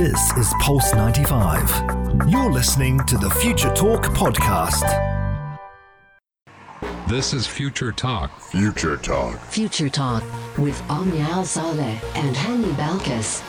This is Pulse 95. You're listening to the Future Talk podcast. This is Future Talk. Future Talk. Future Talk with Omnia Al Saleh and Hani Balkis.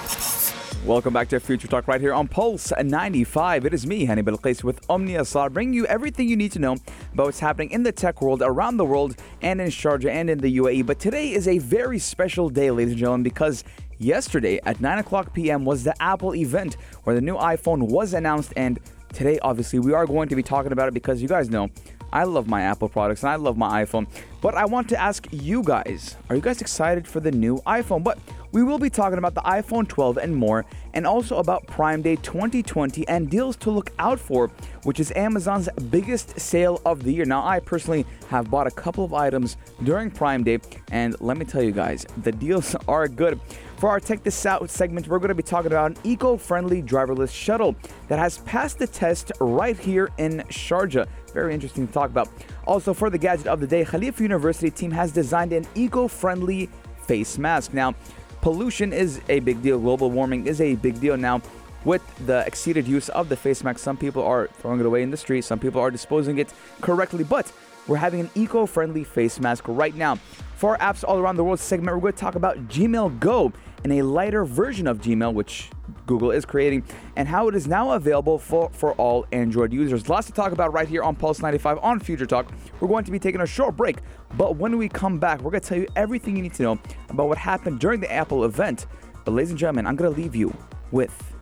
Welcome back to Future Talk right here on Pulse 95. It is me, Hani Balqis, with Omnia Sar, bringing you everything you need to know about what's happening in the tech world, around the world, and in Sharjah and in the UAE. But today is a very special day, ladies and gentlemen, because yesterday at 9 o'clock p.m. was the Apple event where the new iPhone was announced. And today, obviously, we are going to be talking about it because you guys know I love my Apple products and I love my iPhone. But I want to ask you guys are you guys excited for the new iPhone? But we will be talking about the iPhone 12 and more, and also about Prime Day 2020 and deals to look out for, which is Amazon's biggest sale of the year. Now, I personally have bought a couple of items during Prime Day, and let me tell you guys, the deals are good. For our Tech This Out segment, we're going to be talking about an eco friendly driverless shuttle that has passed the test right here in Sharjah. Very interesting to talk about. Also, for the gadget of the day, Khalifa University team has designed an eco friendly face mask. Now, pollution is a big deal, global warming is a big deal. Now, with the exceeded use of the face mask, some people are throwing it away in the street, some people are disposing it correctly, but we're having an eco friendly face mask right now. For apps all around the world segment, we're going to talk about Gmail Go in a lighter version of Gmail, which Google is creating, and how it is now available for, for all Android users. Lots to talk about right here on Pulse 95 on Future Talk. We're going to be taking a short break, but when we come back, we're going to tell you everything you need to know about what happened during the Apple event. But, ladies and gentlemen, I'm going to leave you with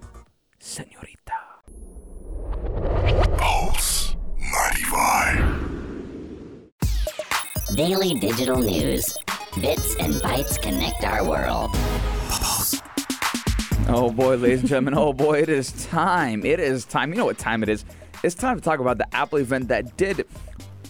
Senorita. Pulse 95. Daily digital news. Bits and bytes connect our world. Oh boy, ladies and gentlemen, oh boy, it is time. It is time. You know what time it is? It's time to talk about the Apple event that did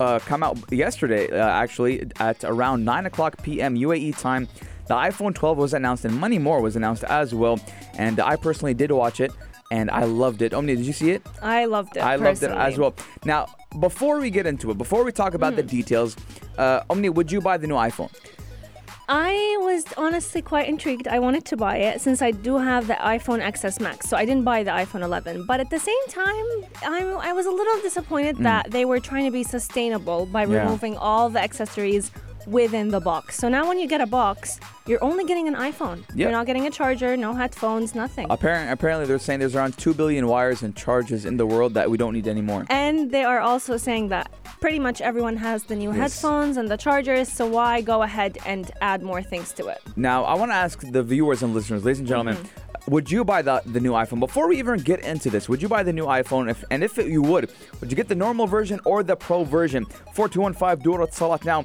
uh, come out yesterday, uh, actually, at around 9 o'clock p.m. UAE time. The iPhone 12 was announced and many more was announced as well. And I personally did watch it and I loved it. Omni, did you see it? I loved it. I loved it as well. Now, before we get into it, before we talk about the details, uh, Omni, would you buy the new iPhone? I was honestly quite intrigued. I wanted to buy it since I do have the iPhone XS Max, so I didn't buy the iPhone 11. But at the same time, I'm, I was a little disappointed that they were trying to be sustainable by Mm. Yeah. removing all the accessories within the box. So now when you get a box, you're only getting an iPhone. Yeah. You're not getting a charger, no headphones, nothing. Apparently, apparently, they're saying there's around 2 billion wires and charges in the world that we don't need anymore. And they are also saying that pretty much everyone has the new Yes. headphones and the chargers, so why go ahead and add more things to it? Now, I want to ask the viewers and listeners, ladies and gentlemen, Mm-hmm. would you buy the, the new iPhone? Before we even get into this, would you buy the new iPhone? If, and if you would, would you get the normal version or the Pro version? 4215 du or Etisalat. Now,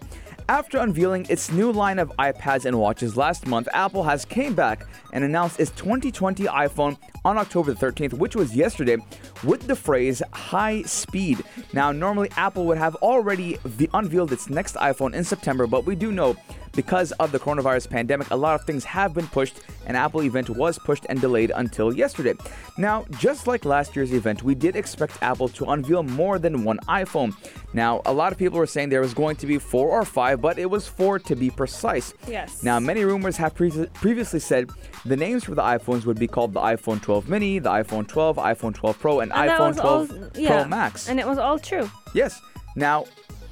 after unveiling its new line of iPads and watches last month, Apple has came back and announced its 2020 iPhone on October the 13th, which was yesterday, with the phrase high speed. Now, normally Apple would have already unveiled its next iPhone in September, but we do know because of the coronavirus pandemic, a lot of things have been pushed, and Apple event was pushed and delayed until yesterday. Now, just like last year's event, we did expect Apple to unveil more than one iPhone. Now, a lot of people were saying there was going to be four or five, but it was four to be precise. Yes. Now, many rumors have pre- previously said the names for the iPhones would be called the iPhone 12 mini, the iPhone 12, iPhone 12 Pro, and, And iPhone 12 all, Pro Max. And it was all true. Yes. Now,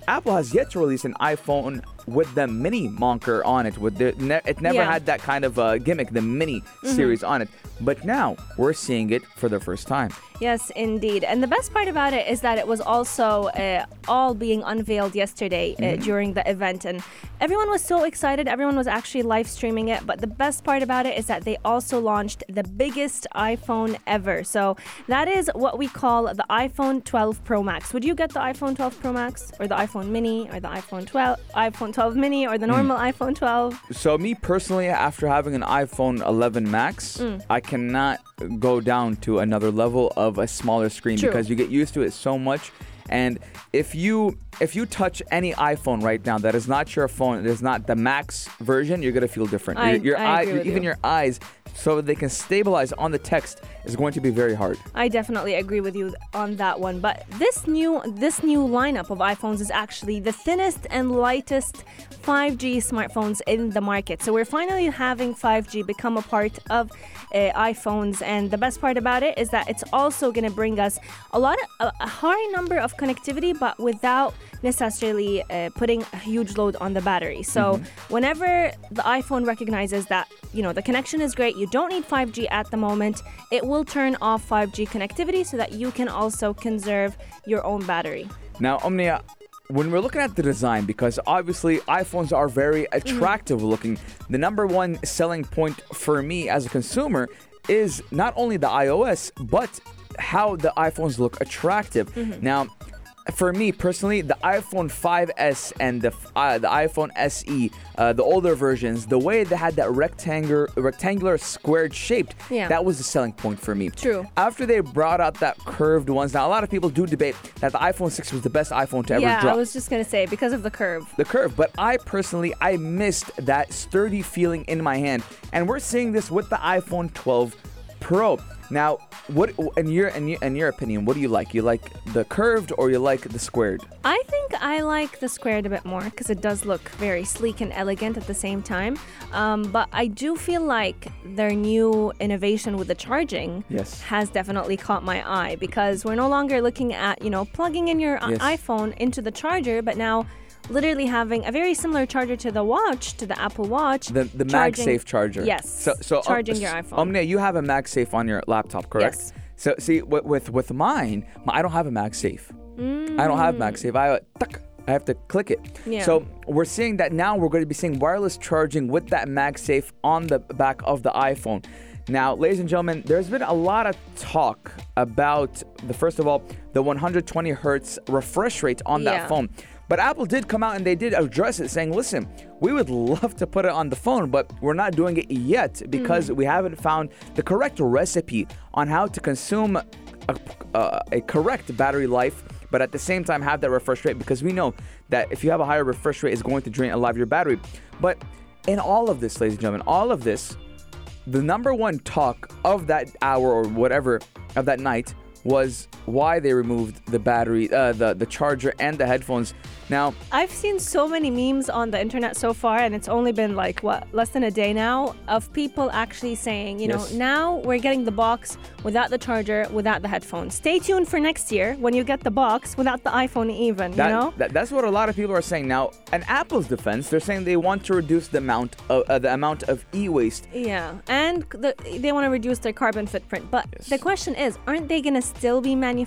Apple has yet to release an iPhone with the mini Monker on it. With the, ne- it never Yeah. had that kind of uh, gimmick, the mini series on it. But now we're seeing it for the first time. Yes, indeed. And the best part about it is that it was also uh, all being unveiled yesterday uh, Mm-hmm. during the event. And everyone was so excited. Everyone was actually live streaming it. But the best part about it is that they also launched the biggest iPhone ever. So that is what we call the iPhone 12 Pro Max. Would you get the iPhone 12 Pro Max or the iPhone mini or the iPhone 12, iPhone 12 mini or the Hmm. normal iPhone 12? So, me personally, after having an iPhone 11 Max, Mm. I cannot go down to another level of a smaller screen True. because you get used to it so much. And if you if you touch any iPhone right now that is not your phone, it is not the Max version, you're gonna feel different. I- your your I eye, agree with even you. your eyes so they can stabilize on the text is going to be very hard. I definitely agree with you on that one. But this new this new lineup of iPhones is actually the thinnest and lightest 5G smartphones in the market. So we're finally having 5G become a part of uh, iPhones, and the best part about it is that it's also going to bring us a lot of a, high number of connectivity, but without necessarily uh, putting a huge load on the battery. So whenever the iPhone recognizes that you know the connection is great, you don't need 5G at the moment, it will turn off 5G connectivity so that you can also conserve your own battery. Now, Omnia, when we're looking at the design, because obviously iPhones are very mm-hmm. attractive looking, the number one selling point for me as a consumer is not only the iOS, but how the iPhones look attractive. Mm-hmm. Now, for me personally, the iPhone 5s and the uh, the iPhone SE, uh, the older versions, the way they had that rectangular rectangular squared shaped, Yeah. that was the selling point for me. True. After they brought out that curved ones, now a lot of people do debate that the iPhone 6 was the best iPhone to ever yeah, drop. I was just gonna say because of the curve. the curve, but I personally I missed that sturdy feeling in my hand, and we're seeing this with the iPhone 12 Pro. Now, what in your in your, in your opinion, what do you like? You like the curved or you like the squared? I think I like the squared a bit more because it does look very sleek and elegant at the same time. Um, but I do feel like their new innovation with the charging Yes. has definitely caught my eye because we're no longer looking at you know plugging in your Yes. iPhone into the charger, but now literally having a very similar charger to the watch to the Apple Watch. The the charging- MagSafe charger. Yes. So so um, charging your s- iPhone. Omnia, you have a MagSafe on your laptop, correct? Yes. So see with with, with mine, my- I don't have a MagSafe. I don't have MagSafe. I tuck, I have to click it. Mm. Yeah. So we're seeing that now we're going to be seeing wireless charging with that MagSafe on the back of the iPhone. Now, ladies and gentlemen, there's been a lot of talk about the first of all the 120 hertz refresh rate on that phone. But Apple did come out and they did address it, saying, listen, we would love to put it on the phone, but we're not doing it yet because we haven't found the correct recipe on how to consume a, uh, a correct battery life, but at the same time have that refresh rate because we know that if you have a higher refresh rate, it's going to drain a lot of your battery. But in all of this, ladies and gentlemen, all of this, the number one talk of that hour or whatever of that night was why they removed the battery, uh, the the charger, and the headphones. Now, I've seen so many memes on the internet so far, and it's only been like what less than a day now of people actually saying, you Yes. know, now we're getting the box without the charger, without the headphones. Stay tuned for next year when you get the box without the iPhone, even. that, you know, that- that's what a lot of people are saying. Now, in Apple's defense, they're saying they want to reduce the amount of uh, the amount of e-waste. yeah, and the, they want to reduce their carbon footprint. But Yes. the question is, aren't they gonna still be manufacturing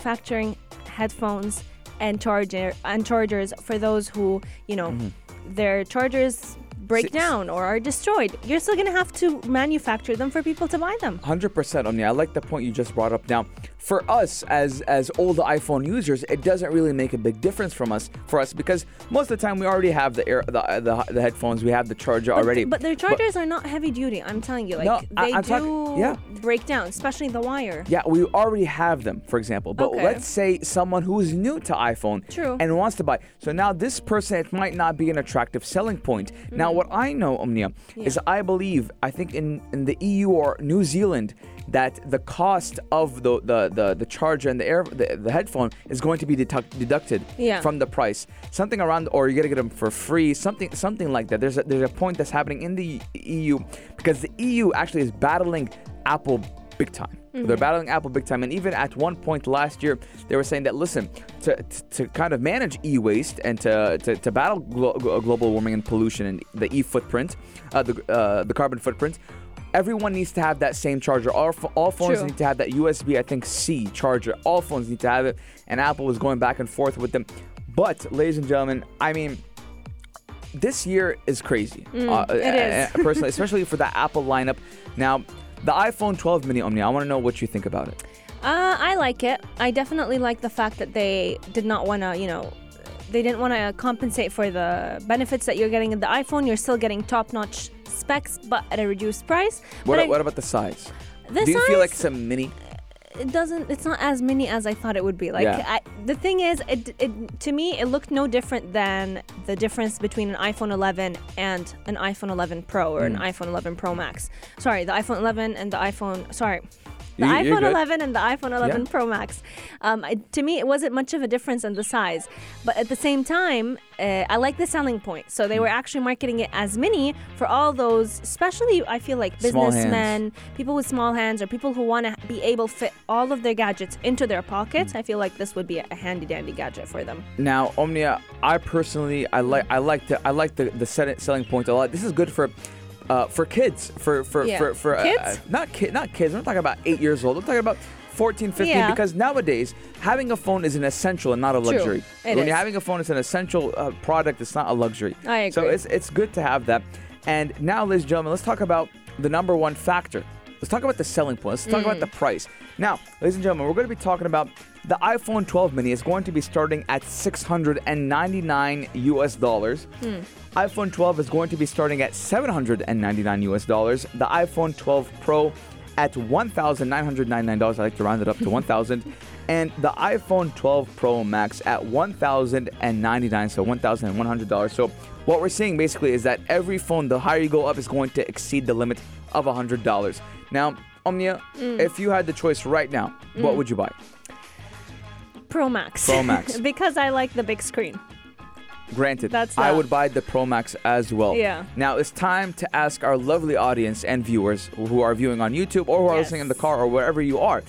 headphones and charger and chargers for those who, you know, mm-hmm. their chargers break down or are destroyed? You're still gonna have to manufacture them for people to buy them. 100% Omni. I like the point you just brought up. Now, for us as as old iPhone users, it doesn't really make a big difference from us for us because most of the time we already have the air the, the, the headphones, we have the charger But, already. but their chargers are not heavy duty. I'm telling you, like No, they I'm do talking- yeah. break down, especially the wire. Yeah, we already have them, for example. But Okay. let's say someone who is new to iPhone True. and wants to buy. So now this person, it might not be an attractive selling point. Now, Mm-hmm. What I know, Omnia, is I believe, I think in, in the EU or New Zealand, that the cost of the, the, the, the charger and the air the, the headphone is going to be deduct, deducted Yeah. from the price. Something around, or you're gonna get them for free. Something something like that. There's a, there's a point that's happening in the EU because the EU actually is battling Apple big time. They're battling Apple big time, and even at one point last year, they were saying that listen, to, to, to kind of manage e-waste and to, to, to battle glo- glo- global warming and pollution and the e-footprint, uh, the uh, the carbon footprint. Everyone needs to have that same charger. All, all phones True. need to have that USB, I think C charger. All phones need to have it, and Apple was going back and forth with them. But, ladies and gentlemen, I mean, this year is crazy. uh, Mm, it is. uh, personally, especially for the Apple lineup. Now, the iPhone 12 mini Omni, I want to know what you think about it. Uh, I like it. I definitely like the fact that they did not want to, you know, they didn't want to compensate for the benefits that you're getting in the iPhone. You're still getting top-notch specs, but at a reduced price. What, I- what about the size? the Do you feel like it's a mini? It doesn't. It's not as mini as I thought it would be. Like Yeah. I, the thing is, it, it to me it looked no different than the difference between an iPhone 11 and an iPhone 11 Pro or Hmm. an iPhone 11 Pro Max. Sorry, the iPhone 11 and the iPhone. Sorry. The You- iPhone 11 and the iPhone 11 Yeah. Pro Max. Um, I, to me, it wasn't much of a difference in the size, but at the same time, uh, I like the selling point. So they were Hmm. actually marketing it as mini for all those, especially I feel like businessmen, people with small hands, or people who want to be able to fit all of their gadgets into their pockets. Hmm. I feel like this would be a handy dandy gadget for them. Now, Omnia, I personally, I like, I like the, I like the the selling point a lot. This is good for, uh, for kids, for for Yeah. for for uh, Kids? uh, not kid, not kids. I'm not talking about eight years old. I'm talking about 14, 15. Yeah. Because nowadays, having a phone is an essential and not a True. luxury. It when is. you're having a phone, it's an essential uh, product. It's not a luxury. I agree. So it's it's good to have that. And now, ladies and gentlemen, let's talk about the number one factor. Let's talk about the selling point. Let's talk about the price. Now, ladies and gentlemen, we're going to be talking about the iPhone 12 mini is going to be starting at 699 US dollars. Hmm. iPhone 12 is going to be starting at 799 US dollars. The iPhone 12 Pro at $1,999. I like to round it up to 1,000. And the iPhone 12 Pro Max at 1,099, so $1,100. So what we're seeing basically is that every phone, the higher you go up, is going to exceed the limit of $100. Now, Omnia, hmm. if you had the choice right now, what hmm. would you buy? Pro Max. Pro Max. because I like the big screen. Granted, That's I would buy the Pro Max as well. Yeah. Now it's time to ask our lovely audience and viewers who are viewing on YouTube or who are Yes. listening in the car or wherever you are.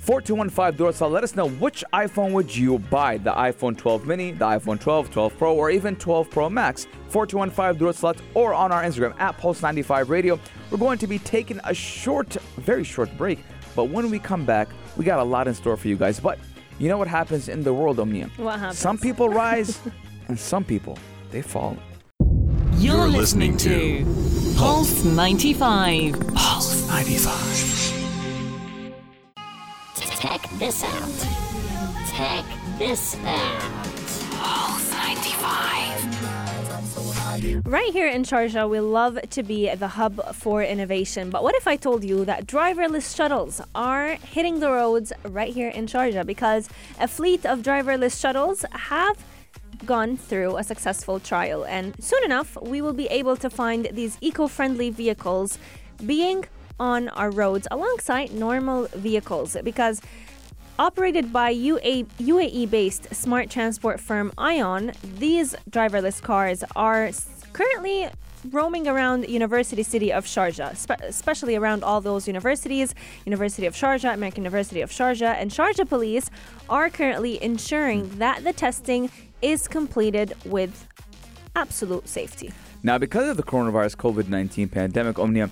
4215 Dorsal, let us know which iPhone would you buy? The iPhone 12 mini, the iPhone 12, 12 Pro, or even 12 Pro Max? 4215 Dorsal or on our Instagram at Pulse95 Radio. We're going to be taking a short, very short break, but when we come back, we got a lot in store for you guys. But you know what happens in the world, Omnia? What happens? Some people rise and some people, they fall. You're, listening listening, to Pulse 95. Pulse 95. Check this out. Check this out. Right here in Sharjah, we love to be the hub for innovation. But what if I told you that driverless shuttles are hitting the roads right here in Sharjah? Because a fleet of driverless shuttles have gone through a successful trial. And soon enough, we will be able to find these eco friendly vehicles being on our roads alongside normal vehicles. Because Operated by UA, UAE-based smart transport firm Ion, these driverless cars are currently roaming around University City of Sharjah, spe- especially around all those universities, University of Sharjah, American University of Sharjah, and Sharjah police are currently ensuring hmm. that the testing is completed with absolute safety. Now, because of the coronavirus COVID 19 pandemic, Omnia,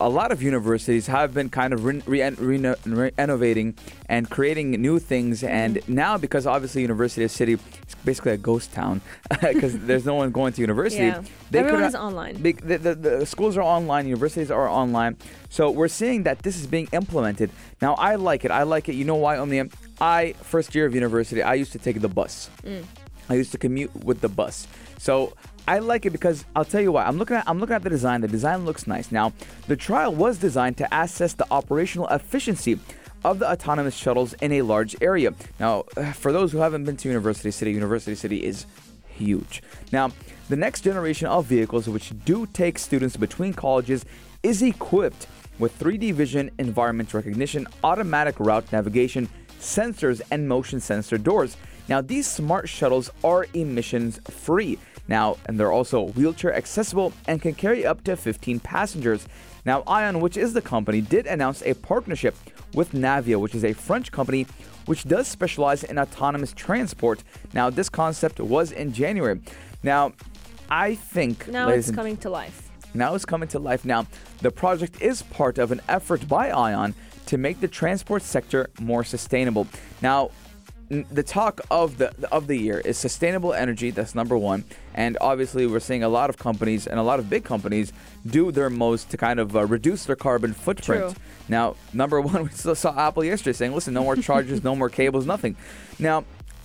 a lot of universities have been kind of re- re- reno- renovating and creating new things. And mm-hmm. now, because obviously University of City is basically a ghost town because there's no one going to university. Yeah. they Everyone could- is online. The, the, the schools are online, universities are online. So we're seeing that this is being implemented. Now, I like it. I like it. You know why, Omnia? I, first year of university, I used to take the bus. Mm. I used to commute with the bus. So I like it because I'll tell you why. I'm looking at I'm looking at the design. The design looks nice. Now, the trial was designed to assess the operational efficiency of the autonomous shuttles in a large area. Now, for those who haven't been to University City, University City is huge. Now, the next generation of vehicles which do take students between colleges is equipped with 3D vision, environment recognition, automatic route navigation, sensors, and motion sensor doors. Now, these smart shuttles are emissions free. Now, and they're also wheelchair accessible and can carry up to 15 passengers. Now, Ion, which is the company, did announce a partnership with Navya, which is a French company which does specialize in autonomous transport. Now, this concept was in January. Now, I think Now it's coming to life. now it's coming to life. Now, the project is part of an effort by ION to make the transport sector more sustainable. Now, the talk of the of the year is sustainable energy. That's number one, and obviously we're seeing a lot of companies and a lot of big companies do their most to kind of uh, reduce their carbon footprint. True. Now, number one, we saw Apple yesterday saying, "Listen, no more chargers, no more cables, nothing." Now,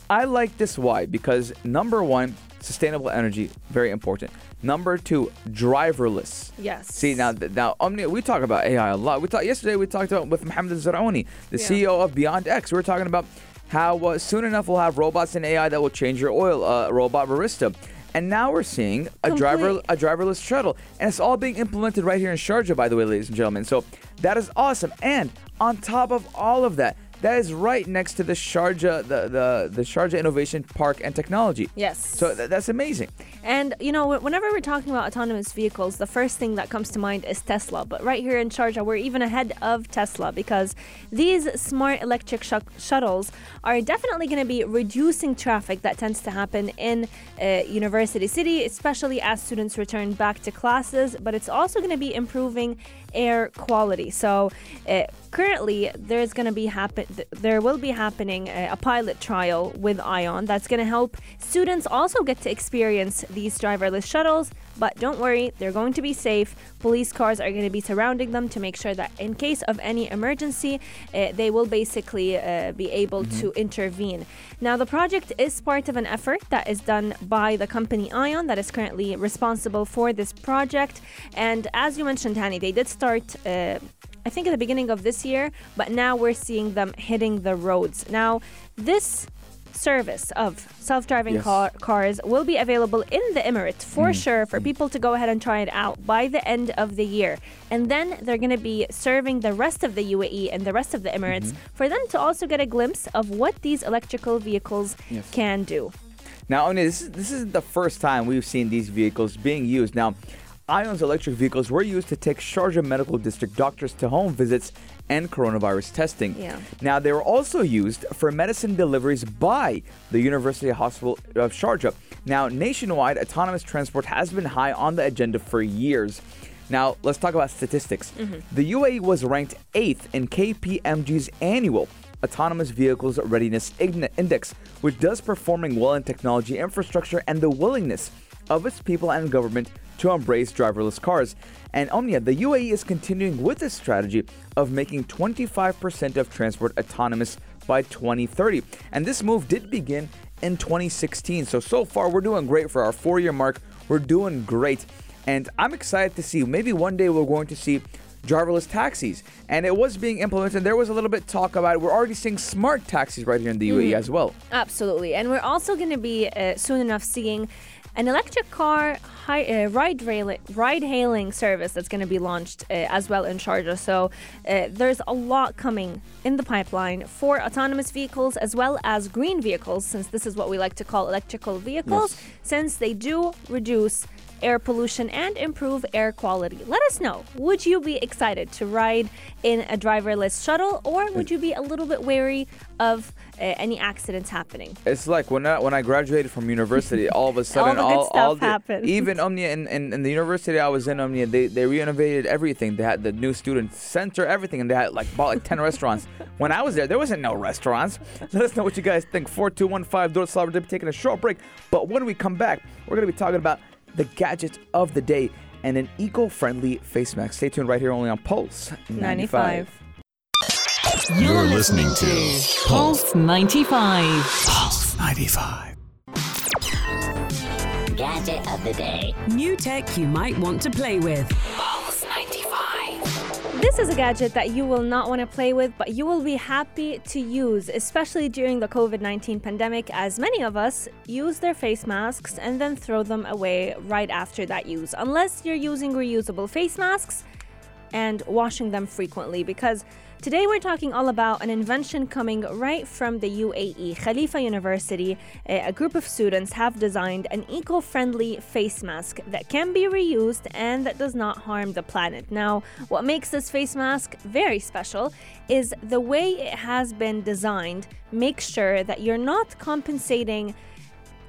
I like this why because number one, sustainable energy, very important. Number two, driverless. Yes. See now, now Omnia, we talk about AI a lot. We talked yesterday. We talked about with Mohammed Zaraoni, the Yeah. CEO of Beyond X. We were talking about how uh, soon enough we'll have robots and AI that will change your oil, uh, robot barista. And now we're seeing a driver a driverless shuttle, and it's all being implemented right here in Sharjah, by the way, ladies and gentlemen. So that is awesome. And on top of all of that, that is right next to the Sharjah, the the, the Sharjah Innovation Park and Technology. Yes. So th- that's amazing. And you know, whenever we're talking about autonomous vehicles, the first thing that comes to mind is Tesla. But right here in Sharjah, we're even ahead of Tesla because these smart electric shu- shuttles are definitely going to be reducing traffic that tends to happen in uh, University City, especially as students return back to classes. But it's also going to be improving air quality. So uh, currently, there's going to be happen. There will be happening a, a pilot trial with Ion that's going to help students also get to experience these driverless shuttles. But don't worry, they're going to be safe. Police cars are going to be surrounding them to make sure that in case of any emergency, uh, they will basically uh, be able to intervene. Now, the project is part of an effort that is done by the company Ion that is currently responsible for this project. And as you mentioned, Hani, they did start. Uh, I think at the beginning of this year, but now we're seeing them hitting the roads. Now, this service of self-driving Yes. car- cars will be available in the Emirates for mm. sure for mm. people to go ahead and try it out by the end of the year. And then they're going to be serving the rest of the UAE and the rest of the Emirates mm-hmm. for them to also get a glimpse of what these electrical vehicles Yes. can do. Now, Oni, this, is, this isn't the first time we've seen these vehicles being used. Now, Ion's electric vehicles were used to take Sharjah Medical District doctors to home visits and coronavirus testing. Yeah. Now, they were also used for medicine deliveries by the University Hospital of Sharjah. Now, nationwide, autonomous transport has been high on the agenda for years. Now, let's talk about statistics. Mm-hmm. The UAE was ranked 8th in KPMG's annual Autonomous Vehicles Readiness Index, which does performing well in technology infrastructure and the willingness of its people and government to embrace driverless cars. And Omnia, the UAE is continuing with its strategy of making 25% of transport autonomous by 2030. And this move did begin in 2016. So, so far, we're doing great for our four year mark. We're doing great. And I'm excited to see maybe one day we're going to see driverless taxis. And it was being implemented. There was a little bit talk about it. We're already seeing smart taxis right here in the UAE as well. Absolutely. And we're also going to be uh, soon enough seeing an electric car hi- uh, ride, rail- ride hailing service that's going to be launched uh, as well in Sharjah. So uh, there's a lot coming in the pipeline for autonomous vehicles as well as green vehicles, since this is what we like to call electrical vehicles, Yes. since they do reduce air pollution and improve air quality. Let us know. Would you be excited to ride in a driverless shuttle or would you be a little bit wary of uh, any accidents happening? It's like when I, when I graduated from university, all of a sudden, all, stuff all the, happened. even Omnia in, in, in the university I was in, Omnia, they, they renovated everything. They had the new student center, everything, and they had like bought like 10 restaurants. When I was there, there wasn't no restaurants. Let us know what you guys think. 4215 Door Slobber Dip taking a short break. But when we come back, we're going to be talking about the gadget of the day and an eco friendly face mask. Stay tuned right here only on Pulse 95. 95. You're listening to Pulse 95. Pulse 95. Gadget of the day. New tech you might want to play with. Pulse 95. This is a gadget that you will not want to play with, but you will be happy to use, especially during the COVID 19 pandemic, as many of us use their face masks and then throw them away right after that use, unless you're using reusable face masks and washing them frequently because today we're talking all about an invention coming right from the UAE. Khalifa University, a a group of students have designed an eco friendly face mask that can be reused and that does not harm the planet. Now, what makes this face mask very special is the way it has been designed makes sure that you're not compensating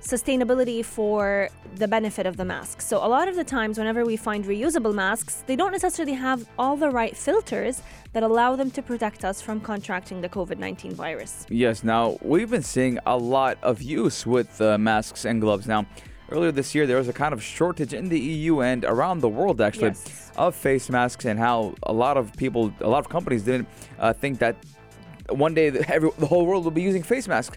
sustainability for the benefit of the mask. So a lot of the times whenever we find reusable masks, they don't necessarily have all the right filters that allow them to protect us from contracting the COVID-19 virus. Yes, now we've been seeing a lot of use with uh, masks and gloves. Now, earlier this year, there was a kind of shortage in the EU and around the world, actually, Yes. of face masks, and how a lot of people, a lot of companies didn't uh, think that one day the, every, the whole world will be using face masks.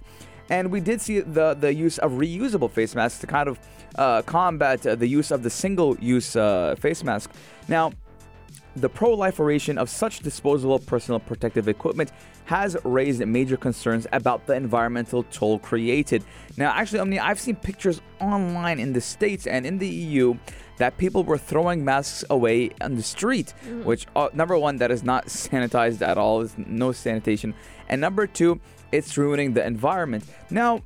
And we did see the, the use of reusable face masks to kind of uh, combat uh, the use of the single use uh, face mask. Now, the proliferation of such disposable personal protective equipment has raised major concerns about the environmental toll created. Now, actually, Omni, I've seen pictures online in the States and in the EU that people were throwing masks away on the street, which, uh, number one, that is not sanitized at all, there's no sanitation. And number two, it's ruining the environment. Now,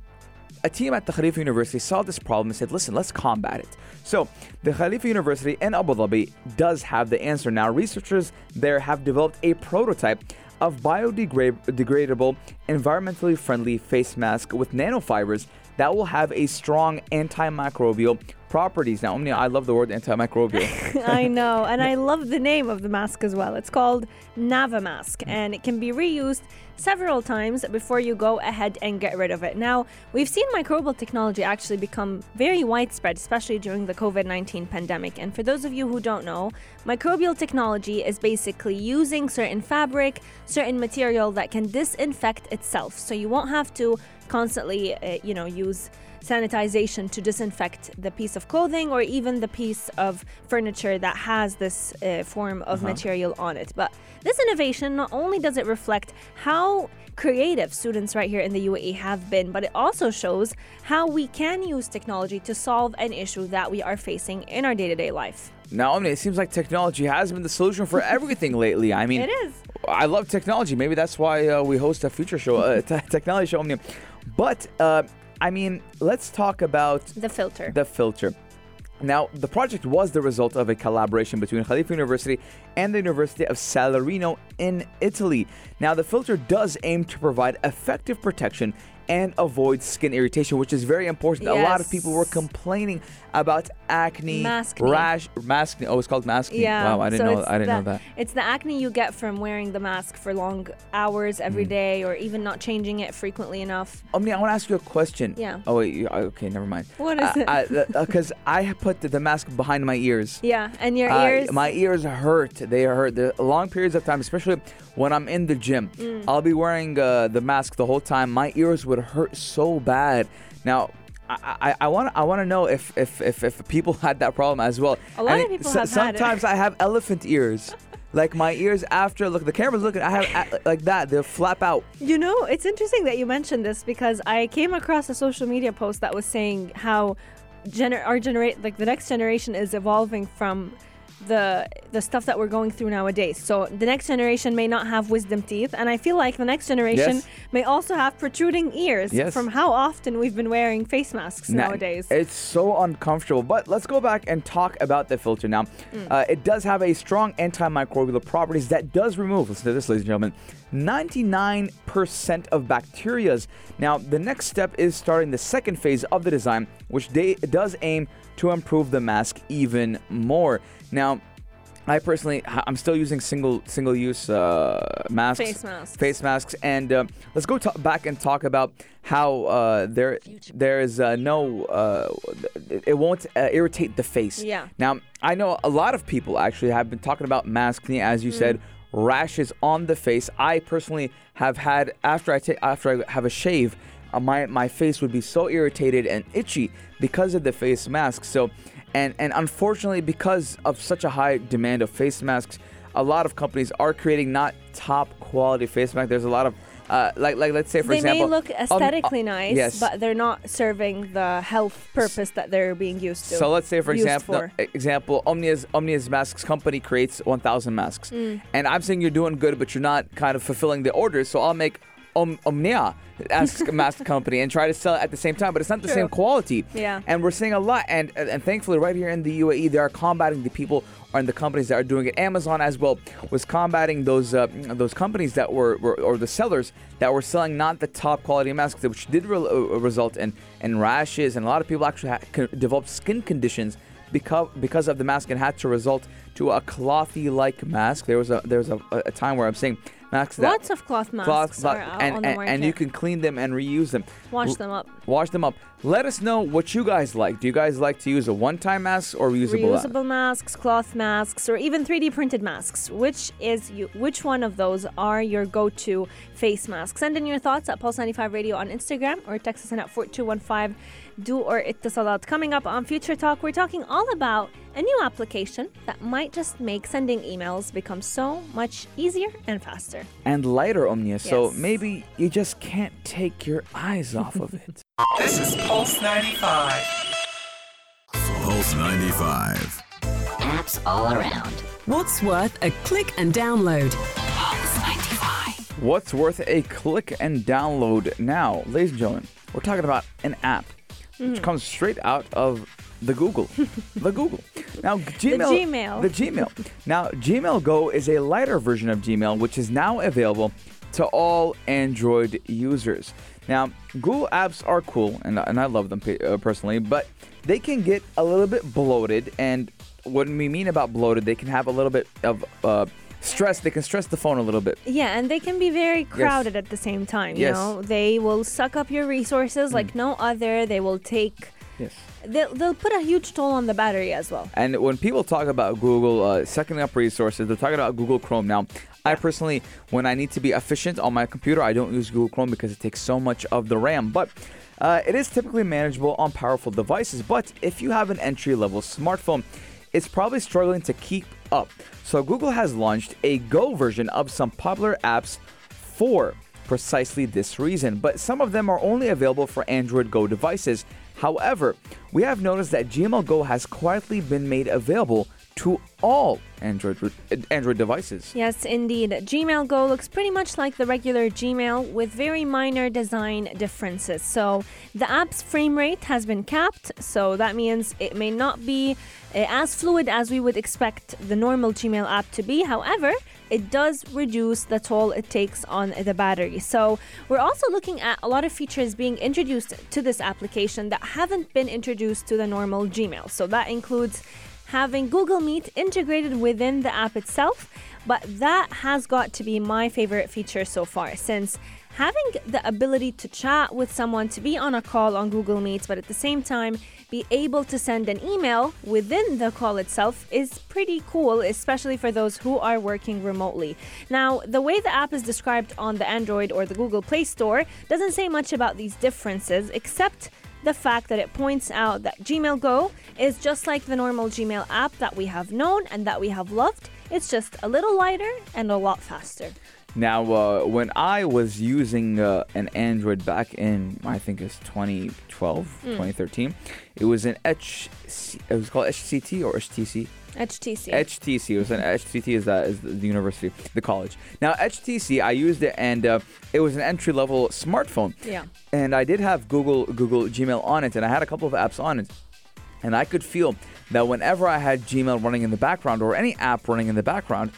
a team at the Khalifa University saw this problem and said, listen, let's combat it. So, the Khalifa University in Abu Dhabi does have the answer. Now, researchers there have developed a prototype of biodegradable, environmentally friendly face mask with nanofibers that will have a strong antimicrobial properties. Now, Omnia, I love the word antimicrobial. I know, and I love the name of the mask as well. It's called Nava Mask, and it can be reused several times before you go ahead and get rid of it. Now, we've seen microbial technology actually become very widespread, especially during the COVID 19 pandemic. And for those of you who don't know, microbial technology is basically using certain fabric, certain material that can disinfect itself. So you won't have to constantly, uh, you know, use sanitization to disinfect the piece of clothing or even the piece of furniture that has this uh, form of material on it. But this innovation not only does it reflect how creative students right here in the UAE have been, but it also shows how we can use technology to solve an issue that we are facing in our day to day life. now, Omnia, it seems like technology has been the solution for everything lately. I mean, It is. I love technology. Maybe that's why uh, we host a future show, uh, t- technology show. But, uh, I mean, let's talk about The filter. the filter. Now, the project was the result of a collaboration between Khalifa University and the University of Salerno in Italy. Now, the filter does aim to provide effective protection and avoid skin irritation, which is very important. A lot of people were complaining about acne, Maskne. rash, maskne. Oh, it's called maskne. Yeah. Wow, I didn't so know. I didn't the, know that. It's the acne you get from wearing the mask for long hours every Mm. day, or even not changing it frequently enough. Omni, I want to ask you a question. Yeah. Oh wait. you- Okay, never mind. What is it? Because I put the, the mask behind my ears. Yeah, and your Uh, ears. my ears hurt. They hurt. The long periods of time, especially when I'm in the gym. Mm. I'll be wearing uh, the mask the whole time. My ears would hurt so bad. Now. I, I want I want to know if, if, if, if people had that problem as well. A lot I of people so- have had it. Sometimes I have elephant ears, like my ears after look the camera's looking. I have like that. They'll flap out. You know, it's interesting that you mentioned this because I came across a social media post that was saying how gener- our generate like the next generation is evolving from the the stuff that we're going through nowadays. So the next generation may not have wisdom teeth, and I feel like the next generation Yes. may also have protruding ears Yes. from how often we've been wearing face masks Na- nowadays. It's so uncomfortable. But let's go back and talk about the filter now. Mm. Uh, it does have a strong antimicrobial properties that does remove, listen to this, ladies and gentlemen, 99% of bacterias. Now, the next step is starting the second phase of the design, which they, does aim to improve the mask even more. Now, I personally, I'm still using single single use uh, masks, Face masks. face masks, and uh, let's go ta- back and talk about how uh, there there is uh, no uh, it won't uh, irritate the face. Yeah. Now I know a lot of people actually have been talking about maskne, as you said, rashes on the face. I personally have had after I take after I have a shave, my my face would be so irritated and itchy because of the face mask. So, and and unfortunately, because of such a high demand of face masks, a lot of companies are creating not top quality face masks. There's a lot of uh, like like let's say for they example, they may look um, aesthetically uh, nice, yes. but they're not serving the health purpose that they're being used to. So let's say, for example, for. no, example, Omnia's Omnia's masks company creates 1,000 masks, Mm. and I'm saying you're doing good, but you're not kind of fulfilling the orders. So I'll make Om- Omnia mask mask company and try to sell it at the same time, but it's not the True. same quality. Yeah. And we're seeing a lot, and and thankfully, right here in the UAE, they are combating the people and the companies that are doing it. Amazon as well was combating those uh, those companies that were, were or the sellers that were selling not the top quality masks, which did re- uh, result in in rashes, and a lot of people actually ha- developed skin conditions because because of the mask and had to result to a clothy like mask. There was a there was a, a time where I'm saying masks that Lots of cloth masks cloth, are out and, on the and, and you can clean them and reuse them. Wash L- them up. Wash them up. Let us know what you guys like. Do you guys like to use a one-time mask or reusable? Reusable masks, cloth masks, or even 3D printed masks. Which is you? Which one of those are your go-to face masks? Send in your thoughts at Pulse 95 Radio on Instagram or text us in at 4215. Do or ittisalat. Coming up on Future Talk, we're talking all about a new application that might just make sending emails become so much easier and faster. and lighter, Omnia. So maybe you just can't take your eyes off of it. This is Pulse 95. Pulse 95. Apps all around. What's worth a click and download? Pulse 95. What's worth a click and download now, ladies and gentlemen? We're talking about an app which Mm. comes straight out of the Google, the Google. Now Gmail, Gmail. the Gmail. Now Gmail Go is a lighter version of Gmail, which is now available to all Android users. Now Google apps are cool, and and I love them uh, personally, but they can get a little bit bloated. And what we mean about bloated, they can have a little bit of uh, stress. They can stress the phone a little bit. Yeah, and they can be very crowded at the same time. You Yes. Mm. know, they will suck up your resources like no other. They will take. Yes. They'll, they'll put a huge toll on the battery as well. And when people talk about Google uh, sucking up resources, they're talking about Google Chrome. Now, I personally, when I need to be efficient on my computer, I don't use Google Chrome because it takes so much of the RAM. But uh, it is typically manageable on powerful devices. But if you have an entry level smartphone, it's probably struggling to keep up. So Google has launched a Go version of some popular apps for precisely this reason, but some of them are only available for Android Go devices. However, we have noticed that Gmail Go has quietly been made available to all Android Android devices. Yes, indeed. Gmail Go looks pretty much like the regular Gmail with very minor design differences. So, the app's frame rate has been capped, so that means it may not be uh, as fluid as we would expect the normal Gmail app to be. However, it does reduce the toll it takes on the battery. So, we're also looking at a lot of features being introduced to this application that haven't been introduced to the normal Gmail. So, that includes having Google Meet integrated within the app itself, but that has got to be my favorite feature so far since having the ability to chat with someone, to be on a call on Google Meet, but at the same time be able to send an email within the call itself is pretty cool, especially for those who are working remotely. Now, the way the app is described on the Android or the Google Play Store doesn't say much about these differences except the fact that it points out that Gmail Go is just like the normal Gmail app that we have known and that we have loved. It's just a little lighter and a lot faster. Now, uh, when I was using uh, an Android back in, I think it's 2012, Hmm. 2013, it was an H, it was called HCT or HTC. HTC. HTC. It was an HTC is that is the university, the college. Now HTC, I used it and uh, it was an entry level smartphone. Yeah. And I did have Google Google Gmail on it, and I had a couple of apps on it, and I could feel that whenever I had Gmail running in the background or any app running in the background.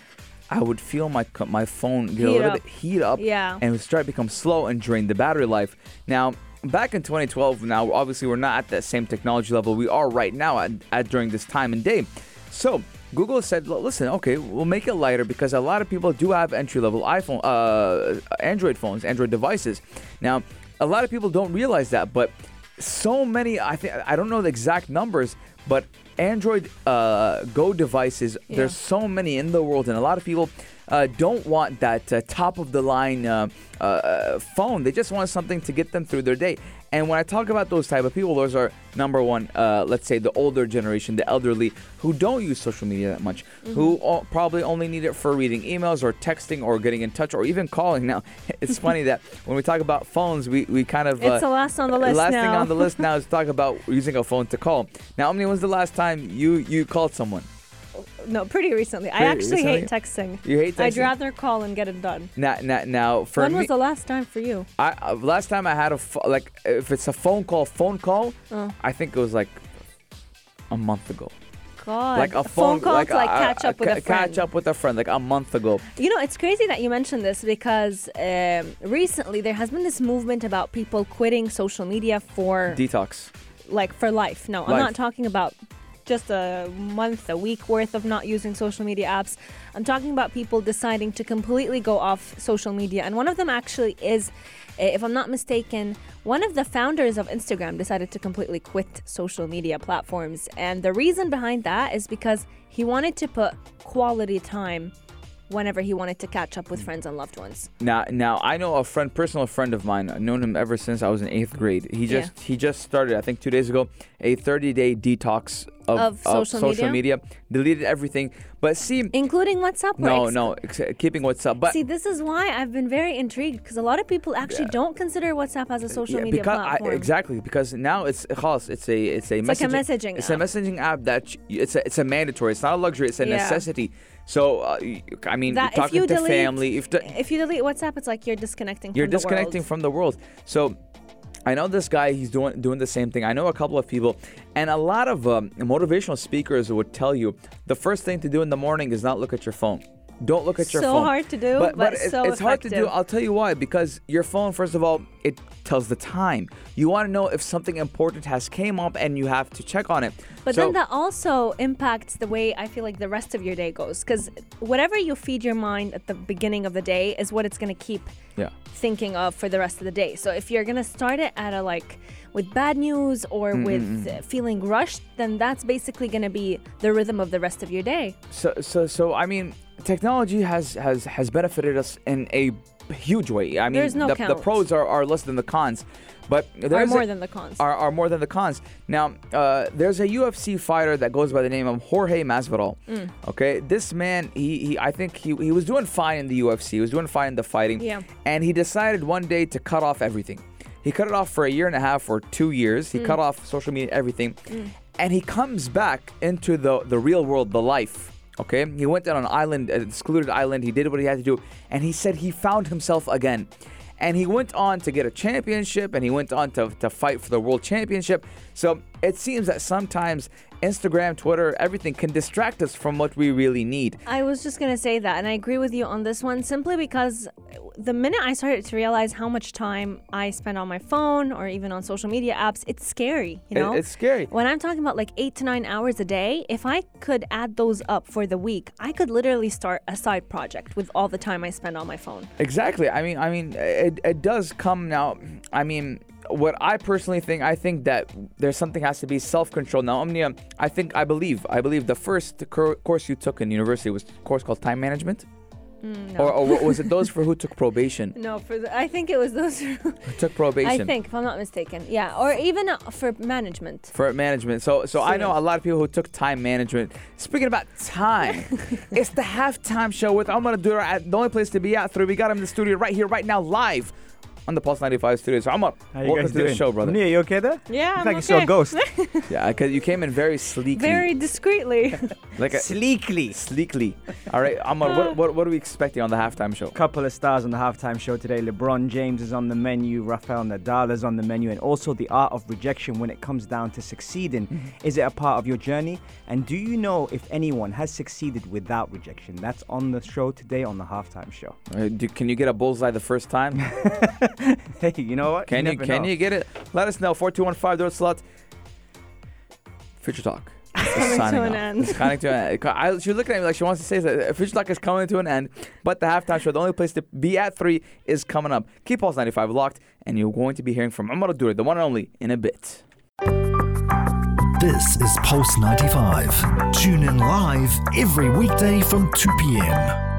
I would feel my my phone get a little up. bit heat up Yeah. and start to become slow and drain the battery life. Now, back in 2012, now obviously we're not at that same technology level we are right now at, at during this time and day. So Google said, listen, okay, we'll make it lighter because a lot of people do have entry level iPhone, uh, Android phones, Android devices. Now, a lot of people don't realize that, but so many, I think, I don't know the exact numbers, but Android uh, Go devices, Yeah. there's so many in the world, and a lot of people uh, don't want that uh, top of the line uh, uh, phone. They just want something to get them through their day. And when I talk about those type of people, those are number one, uh, let's say the older generation, the elderly, who don't use social media that much, who o- probably only need it for reading emails or texting or getting in touch or even calling. Now, it's funny that when we talk about phones, we, we kind of It's the last on the list last thing on the list now is talk about using a phone to call. Now, Omni, when's the last time you you called someone? No, pretty recently. I Pretty actually hate texting. You hate texting? I'd rather call and get it done. Now, now, now for when me, was the last time for you? I uh, last time I had a pho- like if it's a phone call, phone call, Oh. I think it was like a month ago. God. Like a phone, phone, call like to like a- catch up with ca- a friend. Catch up with a friend, like a month ago. You know, it's crazy that you mentioned this because um, recently there has been this movement about people quitting social media for Detox. like for life. No, I'm not talking about just a month, a week worth of not using social media apps. I'm talking about people deciding to completely go off social media. And one of them actually is, eh, if I'm not mistaken, one of the founders of Instagram decided to completely quit social media platforms. And the reason behind that is because he wanted to put quality time whenever he wanted to catch up with friends and loved ones. Now, now I know a friend, personal friend of mine. I've known him ever since I was in eighth grade. He Yeah. just he just started, I think, two days ago, a 30-day detox of, Of social media. Deleted everything. But see, Including WhatsApp? or no, ex- no, ex- keeping what's up. But See, this is why I've been very intrigued because a lot of people actually don't consider WhatsApp as a social media because I, platform. exactly because now it's خلاص, it's a it's a It's like a messaging messaging it's app. a messaging app that sh- it's a it's a mandatory. It's not a luxury. It's a Yeah. necessity. So uh, y- I mean, That you're if you talking to delete, family. If the, if you delete WhatsApp, it's like you're disconnecting. you're from the disconnecting world. from the world. So I know this guy. He's doing doing the same thing. I know a couple of people, and a lot of um, motivational speakers would tell you the first thing to do in the morning is not look at your phone. Don't look at your So phone. So hard to do, but it- so it's hard to do. I'll tell you why. Because your phone, first of all, it tells the time. You want to know if something important has came up, and you have to check on it. But So- then that also impacts the way I feel like the rest of your day goes. Because whatever you feed your mind at the beginning of the day is what it's going to keep yeah. thinking of for the rest of the day. So if you're going to start it at a like with bad news or Mm, with uh, feeling rushed, then that's basically going to be the rhythm of the rest of your day. So, so, so I mean, technology has has has benefited us in a huge way. I mean, There's no the, the pros are, are less than the cons, but Are more a- than the cons. Are, are more than the cons. Now, uh, there's a UFC fighter that goes by the name of Jorge Masvidal. Mm. Okay, this man, he, he I think he, he was doing fine in the UFC. He was doing fine in the fighting. Yeah. And he decided one day to cut off everything. He cut it off for a year and a half or two years. He Mm. cut off social media, everything, and he comes back into the the real world, the life. Okay, he went on an island, an excluded island. He did what he had to do, and he said he found himself again. And he went on to get a championship, and he went on to, to fight for the world championship. So it seems that sometimes Instagram, Twitter, everything can distract us from what we really need. I was just going to say that, and I agree with you on this one simply because the minute I started to realize how much time I spend on my phone or even on social media apps, it's scary, you It- know? it's scary. When I'm talking about like eight to nine hours a day, if I could add those up for the week, I could literally start a side project with all the time I spend on my phone. Exactly. I mean, I mean, it, it does come now. I mean, what I personally think, I think that there's something has to be self-control. Now, Omnia, I think, I believe, I believe the first cur- course you took in university was a course called time management, Mm, or, or was it those for who took probation? No, for the, I think it was those. Who took probation? I think, if I'm not mistaken, yeah, or even uh, for management. for management. So so I know a lot of people who took time management. Speaking about time, it's the halftime show with I'm gonna do it at the only place to be at through. We got him in the studio right here, right now, live on the Pulse 95 studio. So I'm up. How you Welcome guys to doing? the show, brother. Nia, you okay there? Yeah, Look I'm like you saw a okay. ghost. Yeah, because you came in very sleekly. Very discreetly. like a, sleekly. Sleekly. All right, Amar, what, what, what are we expecting on the halftime show? Couple of stars on the halftime show today. LeBron James is on the menu, Rafael Nadal is on the menu, and also the art of rejection when it comes down to succeeding. Mm-hmm. Is it a part of your journey? And do you know if anyone has succeeded without rejection? That's on the show today on the halftime show. Uh, do, can you get a bullseye the first time? hey, you know what? Can you, never can know. you get it? Let us know. 4215 door slot. Future Talk. is coming to signing an off. end. It's coming to an end. I, she's looking at me like she wants to say that uh, Future Talk is coming to an end, but the halftime show, the only place to be at three, is coming up. Keep Pulse 95 locked, and you're going to be hearing from Umar Dur, the one and only, in a bit. This is Pulse 95. Tune in live every weekday from 2 p.m.